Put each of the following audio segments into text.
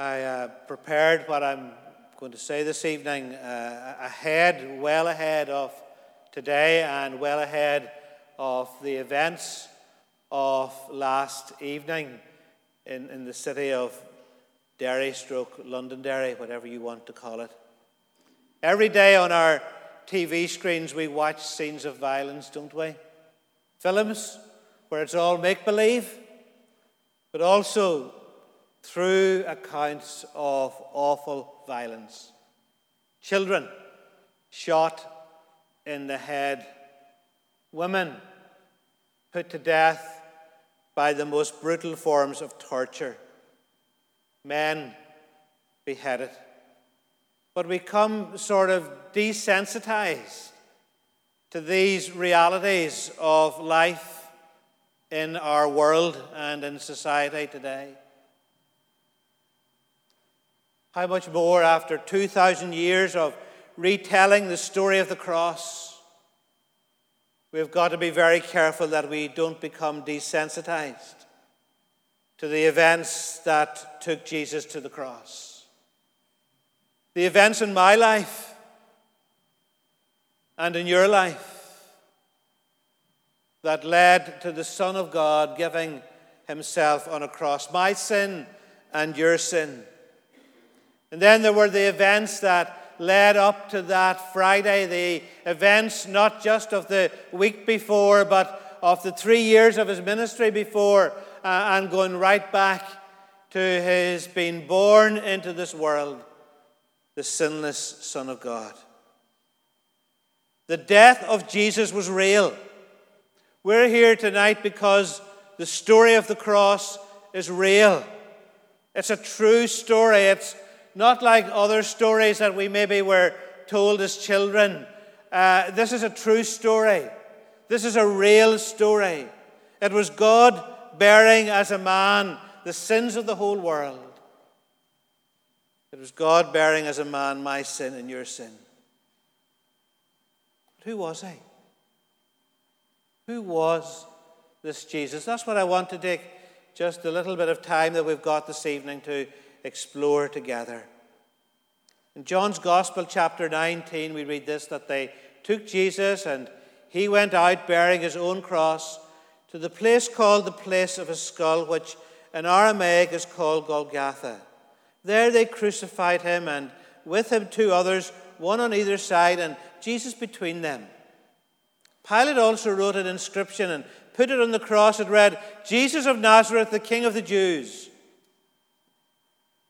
I uh, prepared what I'm going to say this evening uh, ahead, well ahead of today, and well ahead of the events of last evening in, in the city of Derry, stroke Londonderry, whatever you want to call it. Every day on our TV screens, we watch scenes of violence, don't we? Films where it's all make believe, but also through accounts of awful violence. Children shot in the head, women put to death by the most brutal forms of torture, men beheaded. But we come sort of desensitized to these realities of life in our world and in society today. How much more after 2,000 years of retelling the story of the cross? We've got to be very careful that we don't become desensitized to the events that took Jesus to the cross. The events in my life and in your life that led to the Son of God giving himself on a cross. My sin and your sin. And then there were the events that led up to that Friday, the events not just of the week before, but of the three years of his ministry before, uh, and going right back to his being born into this world, the sinless Son of God. The death of Jesus was real. We're here tonight because the story of the cross is real. It's a true story. It's not like other stories that we maybe were told as children. Uh, this is a true story. This is a real story. It was God bearing as a man the sins of the whole world. It was God bearing as a man my sin and your sin. But who was he? Who was this Jesus? That's what I want to take just a little bit of time that we've got this evening to explore together. In John's Gospel, chapter 19, we read this that they took Jesus and he went out bearing his own cross to the place called the place of a skull, which in Aramaic is called Golgotha. There they crucified him, and with him two others, one on either side, and Jesus between them. Pilate also wrote an inscription and put it on the cross. It read, Jesus of Nazareth, the King of the Jews.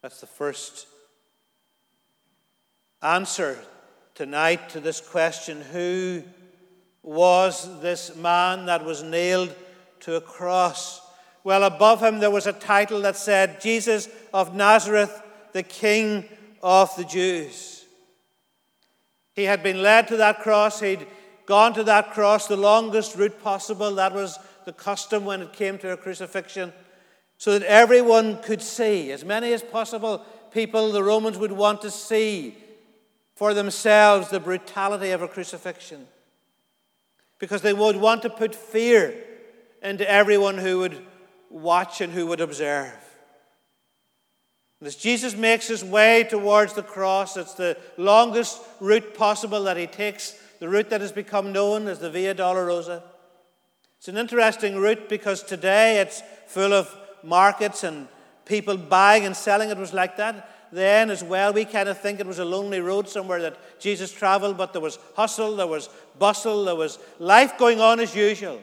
That's the first answer tonight to this question Who was this man that was nailed to a cross? Well, above him there was a title that said, Jesus of Nazareth, the King of the Jews. He had been led to that cross. He'd gone to that cross the longest route possible. That was the custom when it came to a crucifixion so that everyone could see, as many as possible people the Romans would want to see for themselves the brutality of a crucifixion. Because they would want to put fear into everyone who would watch and who would observe. As Jesus makes his way towards the cross, it's the longest route possible that he takes, the route that has become known as the Via Dolorosa. It's an interesting route because today it's full of markets and people buying and selling. It was like that then as well. We kind of think it was a lonely road somewhere that Jesus traveled, but there was hustle, there was bustle, there was life going on as usual.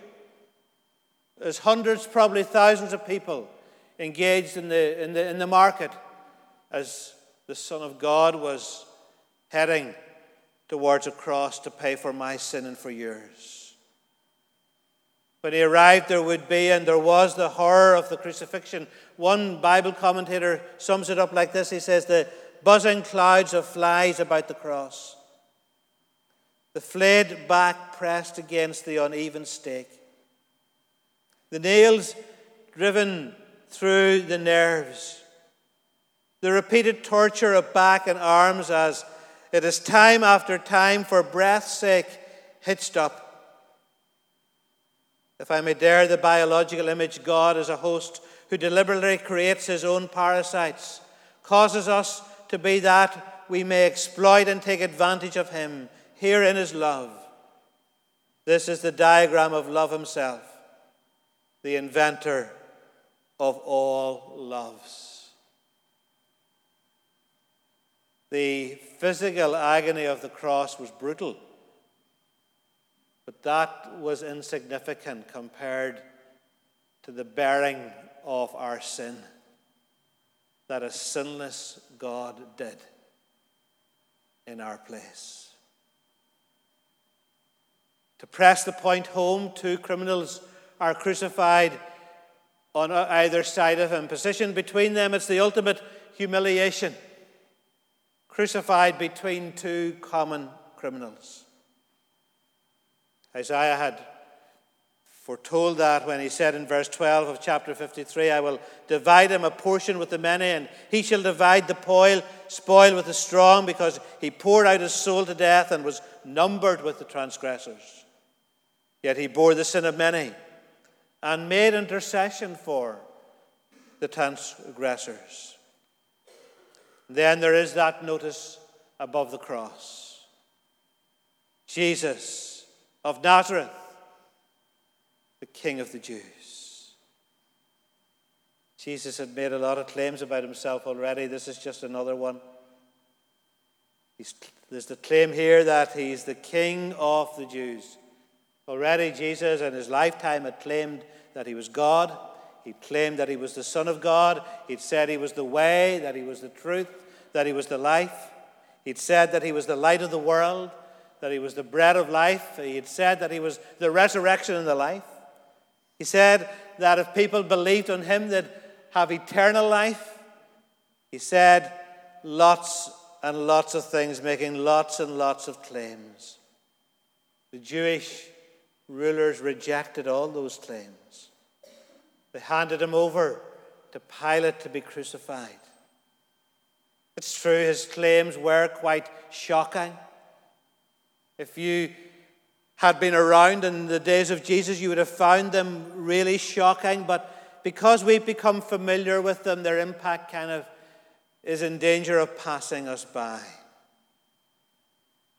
There's hundreds, probably thousands of people engaged in the, in the, in the market as the Son of God was heading towards a cross to pay for my sin and for yours. When he arrived, there would be, and there was, the horror of the crucifixion. One Bible commentator sums it up like this. He says, The buzzing clouds of flies about the cross, the flayed back pressed against the uneven stake, the nails driven through the nerves, the repeated torture of back and arms as it is time after time for breath's sake hitched up if I may dare the biological image, God is a host who deliberately creates his own parasites, causes us to be that we may exploit and take advantage of him here in his love. This is the diagram of love himself, the inventor of all loves. The physical agony of the cross was brutal. But that was insignificant compared to the bearing of our sin that a sinless God did in our place. To press the point home, two criminals are crucified on either side of him. Positioned between them, it's the ultimate humiliation. Crucified between two common criminals. Isaiah had foretold that when he said in verse 12 of chapter 53, I will divide him a portion with the many, and he shall divide the spoil, spoil with the strong, because he poured out his soul to death and was numbered with the transgressors. Yet he bore the sin of many and made intercession for the transgressors. Then there is that notice above the cross Jesus of Nazareth, the King of the Jews. Jesus had made a lot of claims about himself already. This is just another one. He's, there's the claim here that he's the King of the Jews. Already, Jesus in his lifetime had claimed that he was God. He claimed that he was the Son of God. He'd said he was the way, that he was the truth, that he was the life. He'd said that he was the light of the world that he was the bread of life. He had said that he was the resurrection and the life. He said that if people believed on him, they'd have eternal life. He said lots and lots of things, making lots and lots of claims. The Jewish rulers rejected all those claims. They handed him over to Pilate to be crucified. It's true, his claims were quite shocking. If you had been around in the days of Jesus, you would have found them really shocking. But because we've become familiar with them, their impact kind of is in danger of passing us by.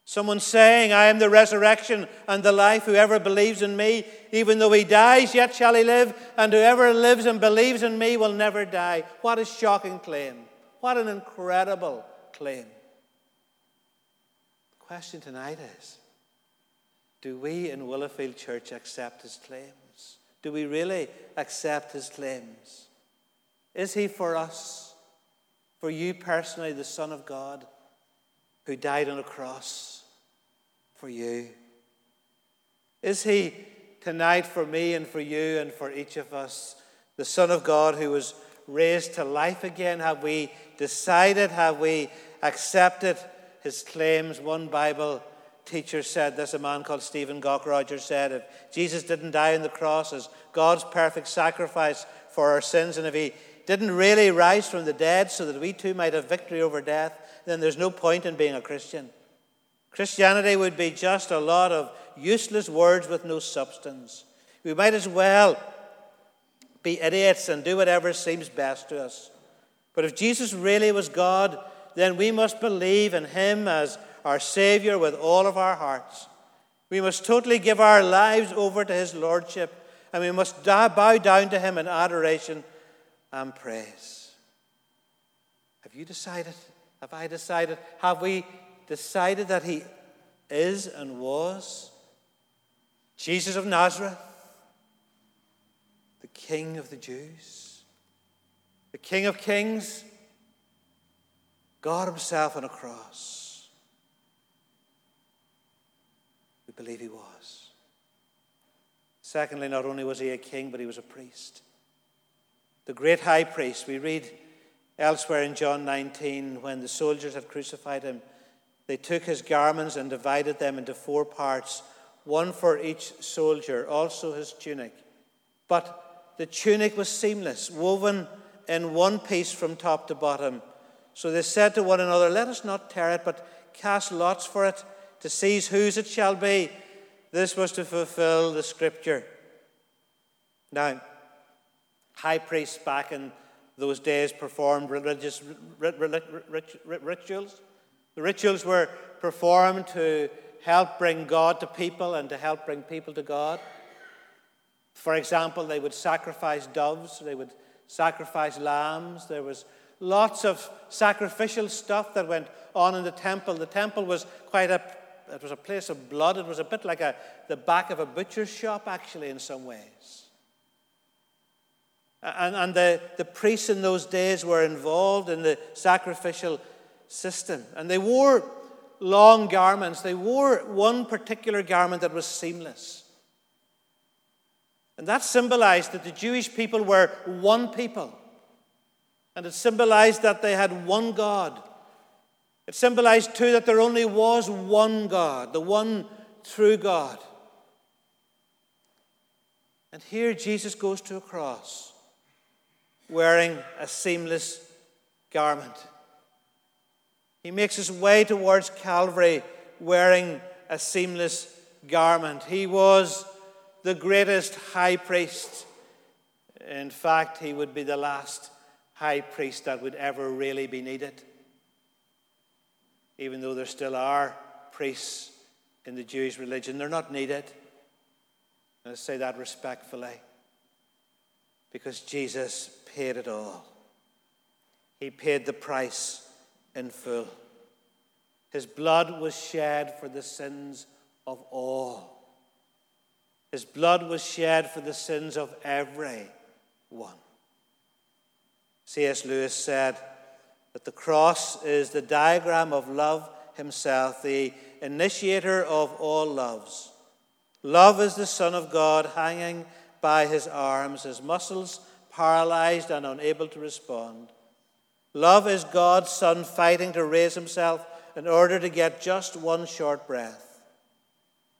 Someone saying, I am the resurrection and the life. Whoever believes in me, even though he dies, yet shall he live. And whoever lives and believes in me will never die. What a shocking claim. What an incredible claim question tonight is do we in Willowfield Church accept his claims? Do we really accept his claims? Is he for us, for you personally, the Son of God who died on a cross for you? Is he tonight for me and for you and for each of us, the Son of God who was raised to life again? Have we decided? Have we accepted? His claims. One Bible teacher said this, a man called Stephen Gaukroger said, if Jesus didn't die on the cross as God's perfect sacrifice for our sins, and if he didn't really rise from the dead so that we too might have victory over death, then there's no point in being a Christian. Christianity would be just a lot of useless words with no substance. We might as well be idiots and do whatever seems best to us. But if Jesus really was God, then we must believe in Him as our Savior with all of our hearts. We must totally give our lives over to His Lordship, and we must bow down to Him in adoration and praise. Have you decided? Have I decided? Have we decided that He is and was Jesus of Nazareth, the King of the Jews, the King of Kings? God Himself on a cross. We believe He was. Secondly, not only was he a king, but he was a priest. The great high priest, we read elsewhere in John 19, when the soldiers had crucified him, they took his garments and divided them into four parts, one for each soldier, also his tunic. But the tunic was seamless, woven in one piece from top to bottom. So they said to one another, Let us not tear it, but cast lots for it to seize whose it shall be. This was to fulfill the scripture. Now, high priests back in those days performed religious rituals. The rituals were performed to help bring God to people and to help bring people to God. For example, they would sacrifice doves, they would sacrifice lambs. There was lots of sacrificial stuff that went on in the temple. The temple was quite a it was a place of blood. It was a bit like a, the back of a butcher's shop, actually, in some ways. And, and the, the priests in those days were involved in the sacrificial system. And they wore long garments. They wore one particular garment that was seamless. And that symbolized that the Jewish people were one people. And it symbolized that they had one God. It symbolized, too, that there only was one God, the one true God. And here Jesus goes to a cross wearing a seamless garment. He makes his way towards Calvary wearing a seamless garment. He was the greatest high priest. In fact, he would be the last high priest that would ever really be needed even though there still are priests in the Jewish religion, they're not needed. And I say that respectfully because Jesus paid it all. He paid the price in full. His blood was shed for the sins of all. His blood was shed for the sins of every one. C.S. Lewis said, that the cross is the diagram of love himself, the initiator of all loves. Love is the Son of God hanging by his arms, his muscles paralyzed and unable to respond. Love is God's Son fighting to raise himself in order to get just one short breath.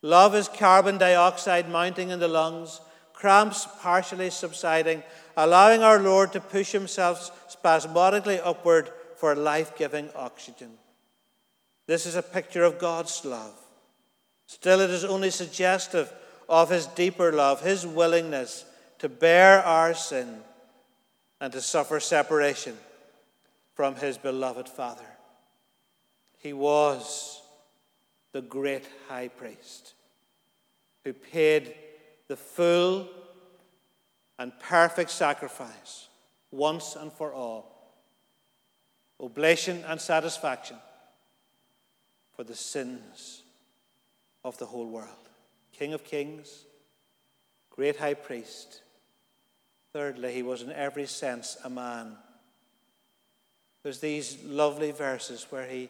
Love is carbon dioxide mounting in the lungs, cramps partially subsiding, allowing our Lord to push himself spasmodically upward for life giving oxygen. This is a picture of God's love. Still, it is only suggestive of his deeper love, his willingness to bear our sin and to suffer separation from his beloved Father. He was the great high priest who paid the full and perfect sacrifice once and for all oblation and satisfaction for the sins of the whole world. King of kings, great high priest. Thirdly, he was in every sense a man. There's these lovely verses where he,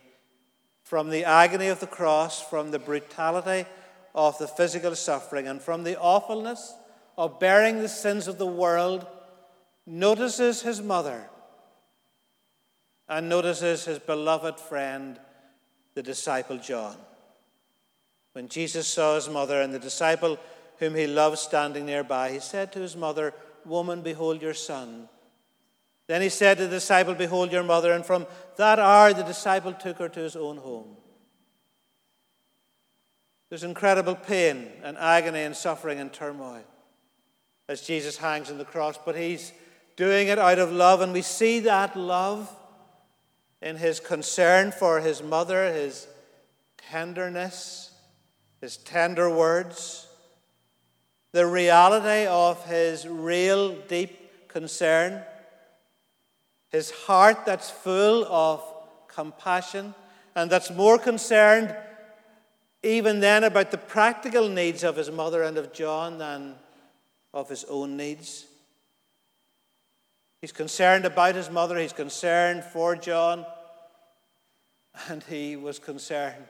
from the agony of the cross, from the brutality of the physical suffering, and from the awfulness of bearing the sins of the world, notices his mother and notices his beloved friend, the disciple John. When Jesus saw his mother and the disciple whom he loved standing nearby, he said to his mother, Woman, behold your son. Then he said to the disciple, Behold your mother. And from that hour, the disciple took her to his own home. There's incredible pain and agony and suffering and turmoil as Jesus hangs on the cross, but he's doing it out of love, and we see that love in his concern for his mother, his tenderness, his tender words, the reality of his real deep concern, his heart that's full of compassion and that's more concerned even then about the practical needs of his mother and of John than of his own needs. He's concerned about his mother, he's concerned for John, and he was concerned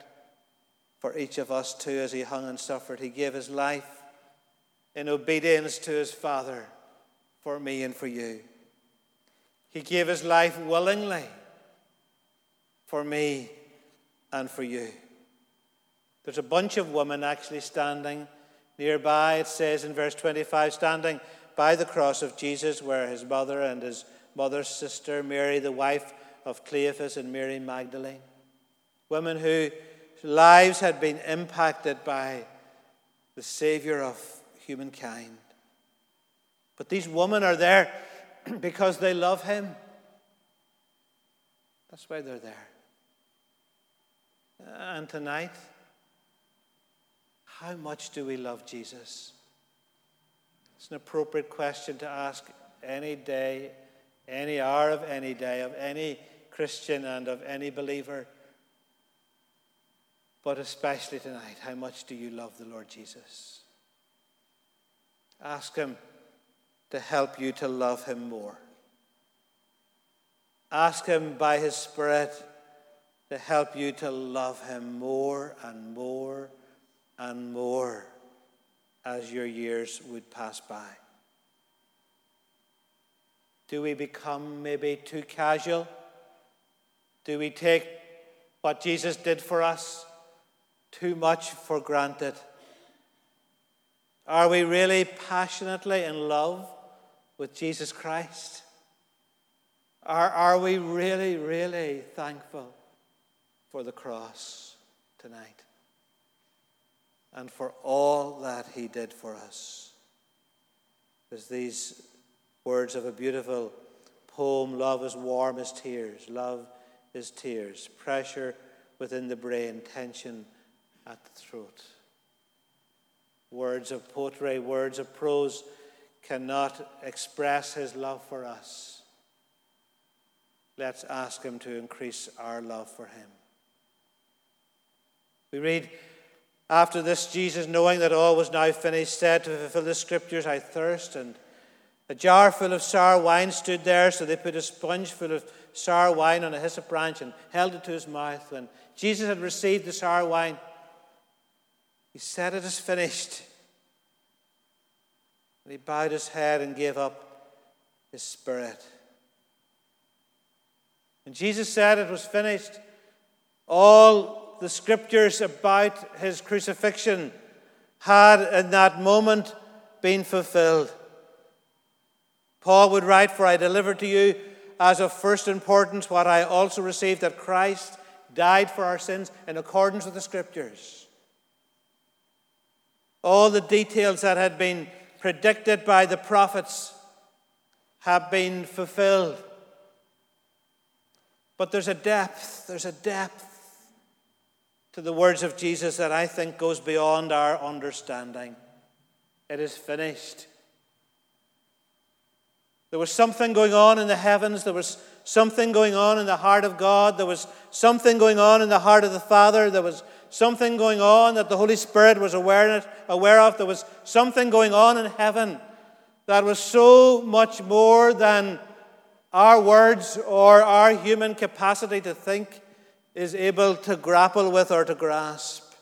for each of us too as he hung and suffered. He gave his life in obedience to his Father for me and for you. He gave his life willingly for me and for you. There's a bunch of women actually standing nearby. It says in verse 25, standing by the cross of Jesus, where his mother and his mother's sister, Mary, the wife of Cleophas, and Mary Magdalene. Women whose lives had been impacted by the Savior of humankind. But these women are there because they love him. That's why they're there. And tonight, how much do we love Jesus? It's an appropriate question to ask any day, any hour of any day, of any Christian and of any believer. But especially tonight, how much do you love the Lord Jesus? Ask Him to help you to love Him more. Ask Him by His Spirit to help you to love Him more and more and more as your years would pass by. Do we become maybe too casual? Do we take what Jesus did for us too much for granted? Are we really passionately in love with Jesus Christ? Are, are we really, really thankful for the cross tonight and for all that He did for us? There's these words of a beautiful poem Love is warm as tears, love is tears, pressure within the brain, tension at the throat. Words of poetry, words of prose cannot express His love for us. Let's ask Him to increase our love for Him. We read, after this, Jesus, knowing that all was now finished, said to fulfill the scriptures, I thirst. And a jar full of sour wine stood there, so they put a sponge full of sour wine on a hyssop branch and held it to his mouth. When Jesus had received the sour wine, he said, It is finished. And he bowed his head and gave up his spirit. And Jesus said it was finished. All the scriptures about his crucifixion had in that moment been fulfilled. Paul would write, For I delivered to you as of first importance what I also received that Christ died for our sins in accordance with the scriptures. All the details that had been predicted by the prophets have been fulfilled. But there's a depth, there's a depth to the words of Jesus that I think goes beyond our understanding. It is finished. There was something going on in the heavens. There was something going on in the heart of God. There was something going on in the heart of the Father. There was something going on that the Holy Spirit was aware, of. There was something going on in heaven that was so much more than our words or our human capacity to think is able to grapple with or to grasp.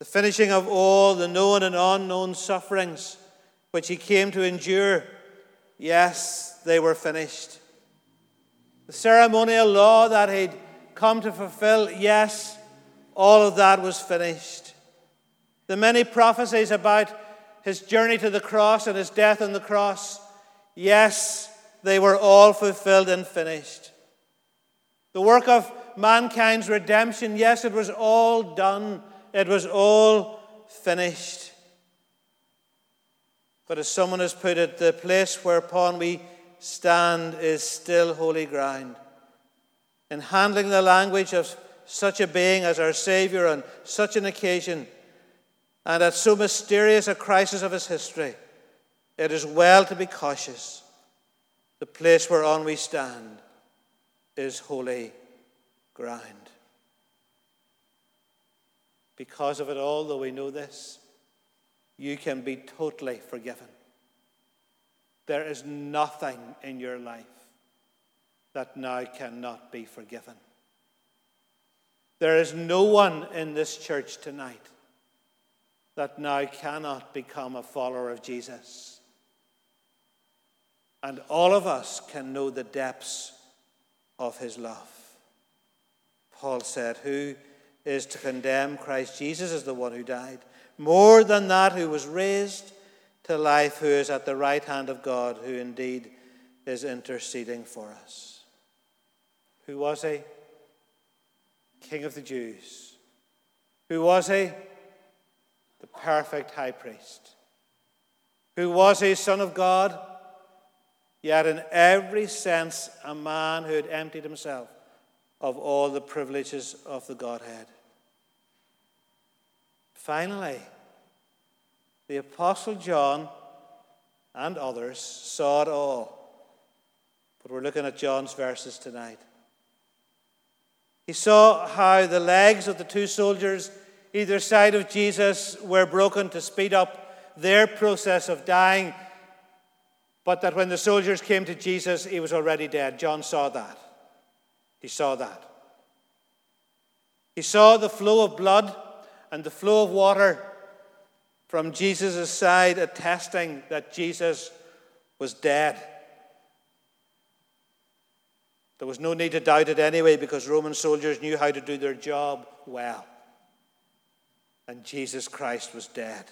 The finishing of all the known and unknown sufferings which he came to endure, yes, they were finished. The ceremonial law that he'd come to fulfill, yes, all of that was finished. The many prophecies about his journey to the cross and his death on the cross, yes, they were all fulfilled and finished. The work of mankind's redemption, yes, it was all done, it was all finished. But as someone has put it, the place whereupon we stand is still holy ground. In handling the language of such a being as our Savior on such an occasion, and at so mysterious a crisis of his history, it is well to be cautious the place whereon we stand is holy ground. Because of it all, though we know this, you can be totally forgiven. There is nothing in your life that now cannot be forgiven. There is no one in this church tonight that now cannot become a follower of Jesus. And all of us can know the depths of his love. Paul said, Who is to condemn Christ Jesus as the one who died? More than that, who was raised to life, who is at the right hand of God, who indeed is interceding for us. Who was he? King of the Jews. Who was he? The perfect high priest. Who was he? Son of God? Yet, in every sense, a man who had emptied himself of all the privileges of the Godhead. Finally, the Apostle John and others saw it all. But we're looking at John's verses tonight. He saw how the legs of the two soldiers either side of Jesus were broken to speed up their process of dying, but that when the soldiers came to Jesus, he was already dead. John saw that. He saw that. He saw the flow of blood and the flow of water from Jesus' side, attesting that Jesus was dead. There was no need to doubt it anyway because Roman soldiers knew how to do their job well. And Jesus Christ was dead.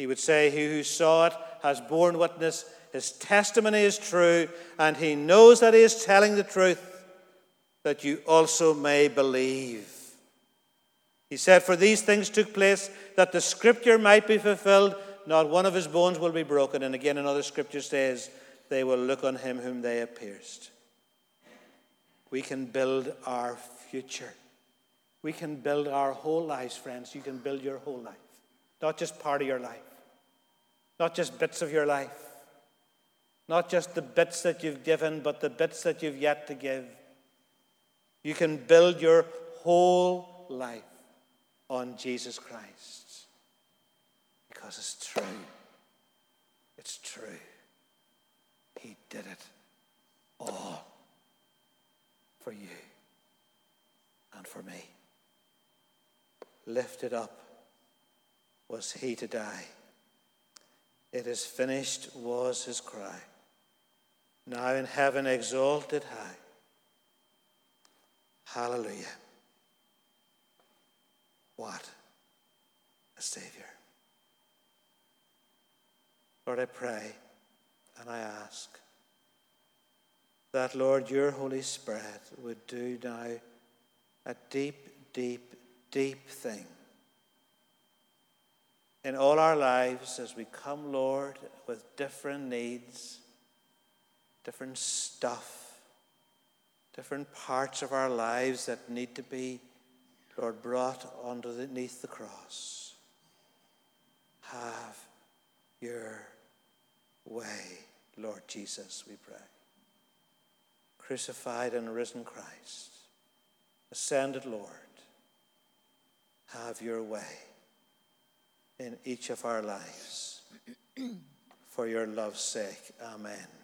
He would say, He who saw it has borne witness, his testimony is true, and he knows that he is telling the truth, that you also may believe. He said, For these things took place that the scripture might be fulfilled. Not one of his bones will be broken. And again, another scripture says, They will look on him whom they have pierced. We can build our future. We can build our whole lives, friends. You can build your whole life, not just part of your life, not just bits of your life, not just the bits that you've given, but the bits that you've yet to give. You can build your whole life on Jesus Christ because it's true. It's true. He did it all for you and for me. Lifted up was he to die. It is finished was his cry. Now in heaven exalted high. Hallelujah. What a Savior. Lord, I pray and I ask that, Lord, your Holy Spirit would do now a deep, deep, deep thing in all our lives as we come, Lord, with different needs, different stuff, different parts of our lives that need to be, Lord, brought underneath the cross. Have your way, Lord Jesus, we pray crucified and risen Christ, ascended Lord, have your way in each of our lives. For your love's sake, amen.